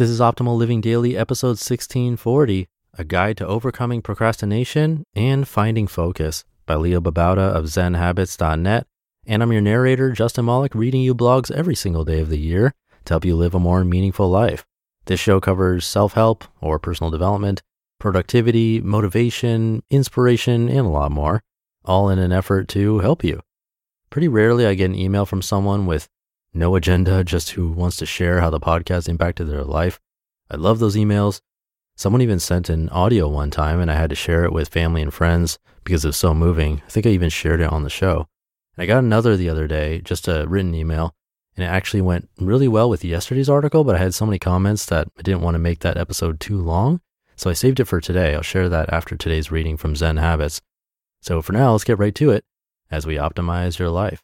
This is Optimal Living Daily, episode 1640 A Guide to Overcoming Procrastination and Finding Focus by Leo Babauta of ZenHabits.net. And I'm your narrator, Justin Malik, reading you blogs every single day of the year to help you live a more meaningful life. This show covers self help or personal development, productivity, motivation, inspiration, and a lot more, all in an effort to help you. Pretty rarely I get an email from someone with no agenda, just who wants to share how the podcast impacted their life. I love those emails. Someone even sent an audio one time and I had to share it with family and friends because it was so moving. I think I even shared it on the show. And I got another the other day, just a written email, and it actually went really well with yesterday's article, but I had so many comments that I didn't want to make that episode too long. So I saved it for today. I'll share that after today's reading from Zen Habits. So for now, let's get right to it as we optimize your life.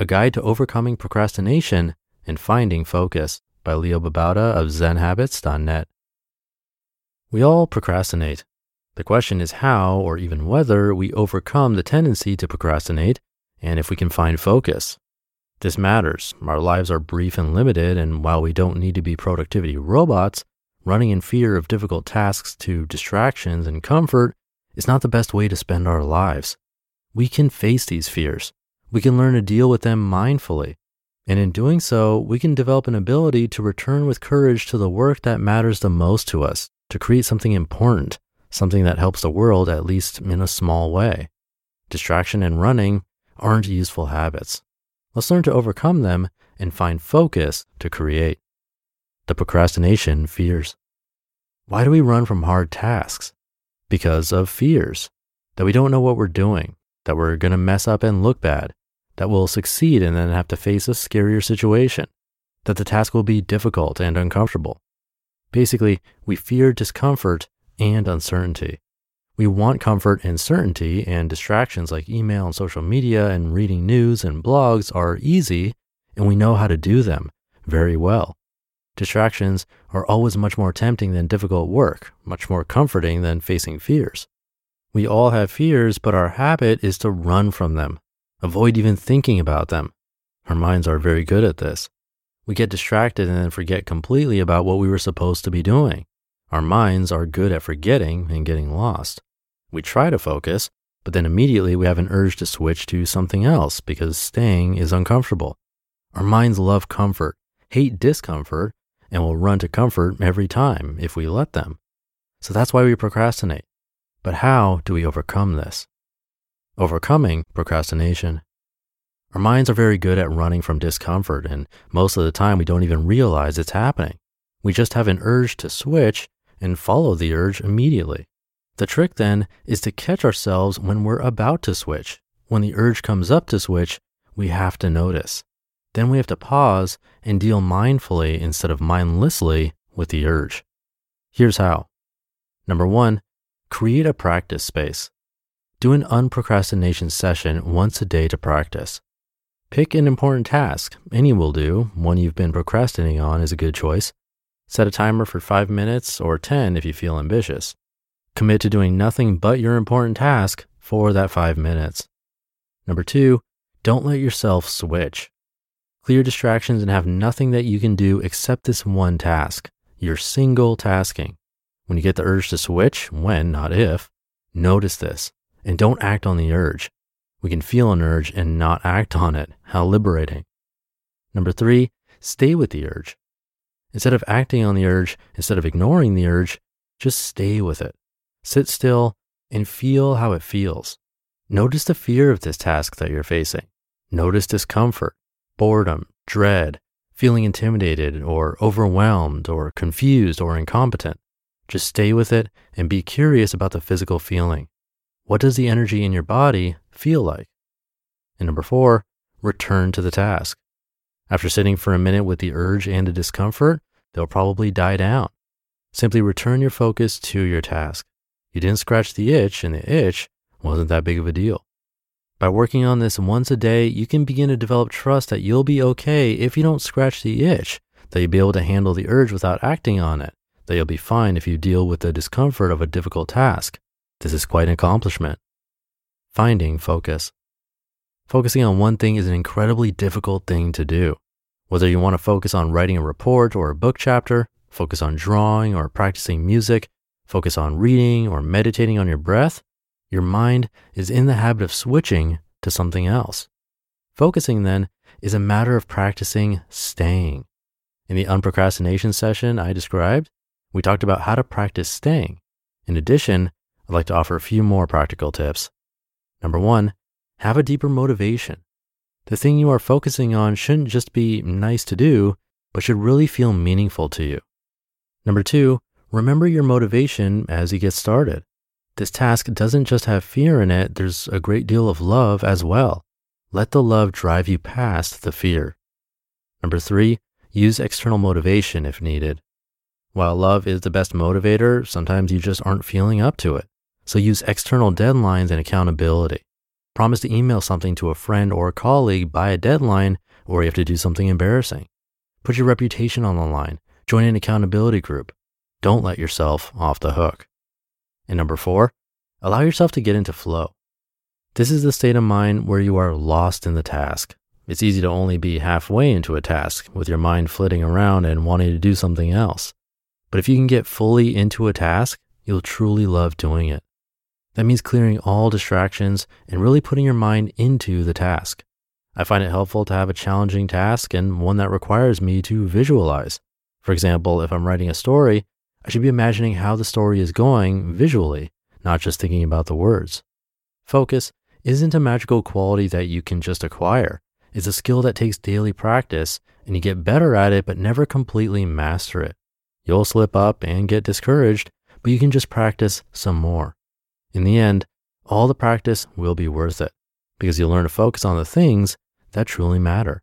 A Guide to Overcoming Procrastination and Finding Focus by Leo Babauta of ZenHabits.net. We all procrastinate. The question is how, or even whether, we overcome the tendency to procrastinate and if we can find focus. This matters. Our lives are brief and limited, and while we don't need to be productivity robots, running in fear of difficult tasks to distractions and comfort is not the best way to spend our lives. We can face these fears we can learn to deal with them mindfully. And in doing so, we can develop an ability to return with courage to the work that matters the most to us, to create something important, something that helps the world at least in a small way. Distraction and running aren't useful habits. Let's learn to overcome them and find focus to create. The procrastination fears. Why do we run from hard tasks? Because of fears that we don't know what we're doing, that we're going to mess up and look bad, that will succeed and then have to face a scarier situation, that the task will be difficult and uncomfortable. Basically, we fear discomfort and uncertainty. We want comfort and certainty, and distractions like email and social media and reading news and blogs are easy, and we know how to do them very well. Distractions are always much more tempting than difficult work, much more comforting than facing fears. We all have fears, but our habit is to run from them, Avoid even thinking about them. Our minds are very good at this. We get distracted and then forget completely about what we were supposed to be doing. Our minds are good at forgetting and getting lost. We try to focus, but then immediately we have an urge to switch to something else because staying is uncomfortable. Our minds love comfort, hate discomfort, and will run to comfort every time if we let them. So that's why we procrastinate. But how do we overcome this? Overcoming procrastination. Our minds are very good at running from discomfort, and most of the time we don't even realize it's happening. We just have an urge to switch and follow the urge immediately. The trick then is to catch ourselves when we're about to switch. When the urge comes up to switch, we have to notice. Then we have to pause and deal mindfully instead of mindlessly with the urge. Here's how. Number one, create a practice space. Do an unprocrastination session once a day to practice. Pick an important task, any will do. One you've been procrastinating on is a good choice. Set a timer for five minutes or 10 if you feel ambitious. Commit to doing nothing but your important task for that five minutes. Number two, don't let yourself switch. Clear distractions and have nothing that you can do except this one task. You're single tasking. When you get the urge to switch, when, not if, notice this and don't act on the urge. We can feel an urge and not act on it. How liberating. Number three, stay with the urge. Instead of acting on the urge, instead of ignoring the urge, just stay with it. Sit still and feel how it feels. Notice the fear of this task that you're facing. Notice discomfort, boredom, dread, feeling intimidated or overwhelmed or confused or incompetent. Just stay with it and be curious about the physical feeling. What does the energy in your body feel like? And number four, return to the task. After sitting for a minute with the urge and the discomfort, they'll probably die down. Simply return your focus to your task. You didn't scratch the itch, and the itch wasn't that big of a deal. By working on this once a day, you can begin to develop trust that you'll be okay if you don't scratch the itch, that you'll be able to handle the urge without acting on it, that you'll be fine if you deal with the discomfort of a difficult task. This is quite an accomplishment. Finding focus. Focusing on one thing is an incredibly difficult thing to do. Whether you want to focus on writing a report or a book chapter, focus on drawing or practicing music, focus on reading or meditating on your breath, your mind is in the habit of switching to something else. Focusing then is a matter of practicing staying. In the unprocrastination session I described, we talked about how to practice staying. In addition, I'd like to offer a few more practical tips. Number one, have a deeper motivation. The thing you are focusing on shouldn't just be nice to do, but should really feel meaningful to you. Number two, remember your motivation as you get started. This task doesn't just have fear in it, there's a great deal of love as well. Let the love drive you past the fear. Number three, use external motivation if needed. While love is the best motivator, sometimes you just aren't feeling up to it. So use external deadlines and accountability. Promise to email something to a friend or a colleague by a deadline, or you have to do something embarrassing. Put your reputation on the line. Join an accountability group. Don't let yourself off the hook. And number four, allow yourself to get into flow. This is the state of mind where you are lost in the task. It's easy to only be halfway into a task with your mind flitting around and wanting to do something else. But if you can get fully into a task, you'll truly love doing it. That means clearing all distractions and really putting your mind into the task. I find it helpful to have a challenging task and one that requires me to visualize. For example, if I'm writing a story, I should be imagining how the story is going visually, not just thinking about the words. Focus isn't a magical quality that you can just acquire. It's a skill that takes daily practice and you get better at it, but never completely master it. You'll slip up and get discouraged, but you can just practice some more. In the end, all the practice will be worth it because you'll learn to focus on the things that truly matter.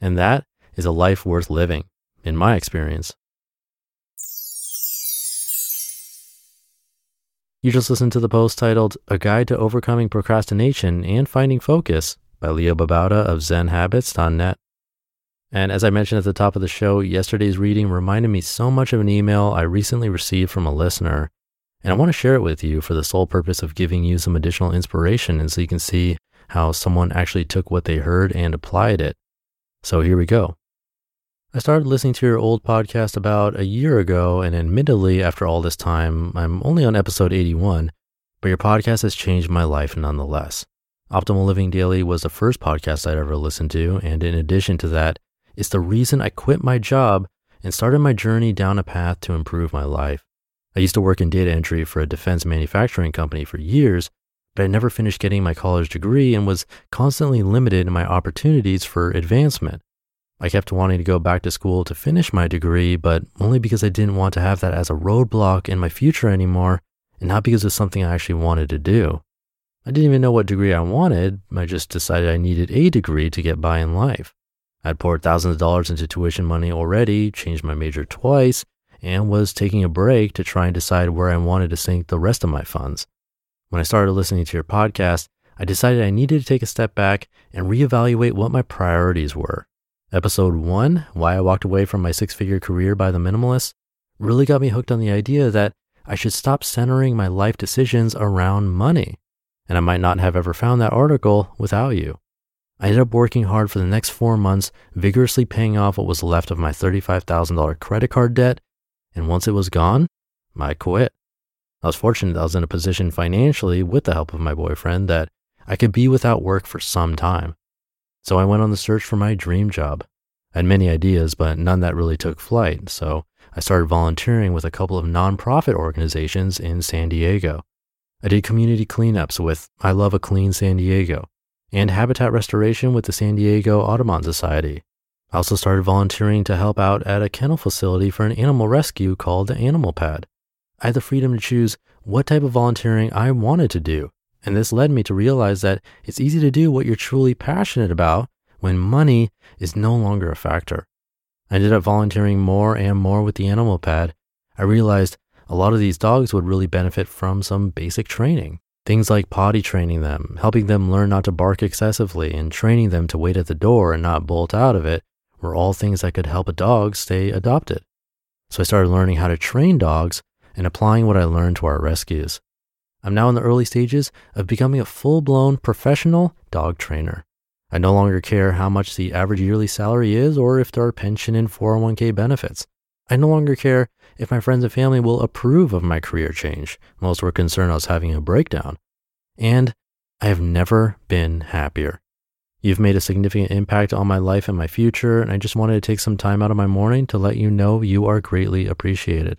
And that is a life worth living, in my experience. You just listened to the post titled A Guide to Overcoming Procrastination and Finding Focus by Leo Babauta of ZenHabits.net. And as I mentioned at the top of the show, yesterday's reading reminded me so much of an email I recently received from a listener. And I want to share it with you for the sole purpose of giving you some additional inspiration and so you can see how someone actually took what they heard and applied it. So here we go. I started listening to your old podcast about a year ago, and admittedly, after all this time, I'm only on episode 81, but your podcast has changed my life nonetheless. Optimal Living Daily was the first podcast I'd ever listened to, and in addition to that, it's the reason I quit my job and started my journey down a path to improve my life. I used to work in data entry for a defense manufacturing company for years, but I never finished getting my college degree and was constantly limited in my opportunities for advancement. I kept wanting to go back to school to finish my degree, but only because I didn't want to have that as a roadblock in my future anymore, and not because it's something I actually wanted to do. I didn't even know what degree I wanted, I just decided I needed a degree to get by in life. I'd poured thousands of dollars into tuition money already, changed my major twice, and was taking a break to try and decide where I wanted to sink the rest of my funds. When I started listening to your podcast, I decided I needed to take a step back and reevaluate what my priorities were. Episode 1, Why I Walked Away from My Six Figure Career by the Minimalist, really got me hooked on the idea that I should stop centering my life decisions around money. And I might not have ever found that article without you. I ended up working hard for the next four months, vigorously paying off what was left of my $35,000 credit card debt. And once it was gone, I quit. I was fortunate I was in a position financially with the help of my boyfriend that I could be without work for some time. So I went on the search for my dream job. I had many ideas, but none that really took flight. So I started volunteering with a couple of nonprofit organizations in San Diego. I did community cleanups with I Love a Clean San Diego and habitat restoration with the San Diego Audubon Society. I also started volunteering to help out at a kennel facility for an animal rescue called the Animal Pad. I had the freedom to choose what type of volunteering I wanted to do, and this led me to realize that it's easy to do what you're truly passionate about when money is no longer a factor. I ended up volunteering more and more with the animal pad. I realized a lot of these dogs would really benefit from some basic training. Things like potty training them, helping them learn not to bark excessively, and training them to wait at the door and not bolt out of it were all things that could help a dog stay adopted. So I started learning how to train dogs and applying what I learned to our rescues. I'm now in the early stages of becoming a full blown professional dog trainer. I no longer care how much the average yearly salary is or if there are pension and 401k benefits. I no longer care if my friends and family will approve of my career change. Most were concerned I was having a breakdown. And I have never been happier. You've made a significant impact on my life and my future, and I just wanted to take some time out of my morning to let you know you are greatly appreciated.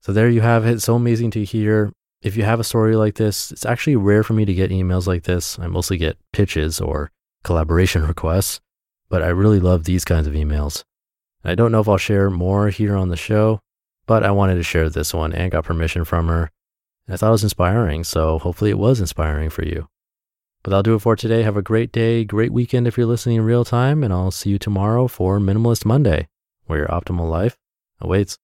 So there you have it. So amazing to hear. If you have a story like this, it's actually rare for me to get emails like this. I mostly get pitches or collaboration requests, but I really love these kinds of emails. I don't know if I'll share more here on the show, but I wanted to share this one and got permission from her. I thought it was inspiring, so hopefully it was inspiring for you. But that'll do it for today. Have a great day, great weekend if you're listening in real time, and I'll see you tomorrow for Minimalist Monday, where your optimal life awaits.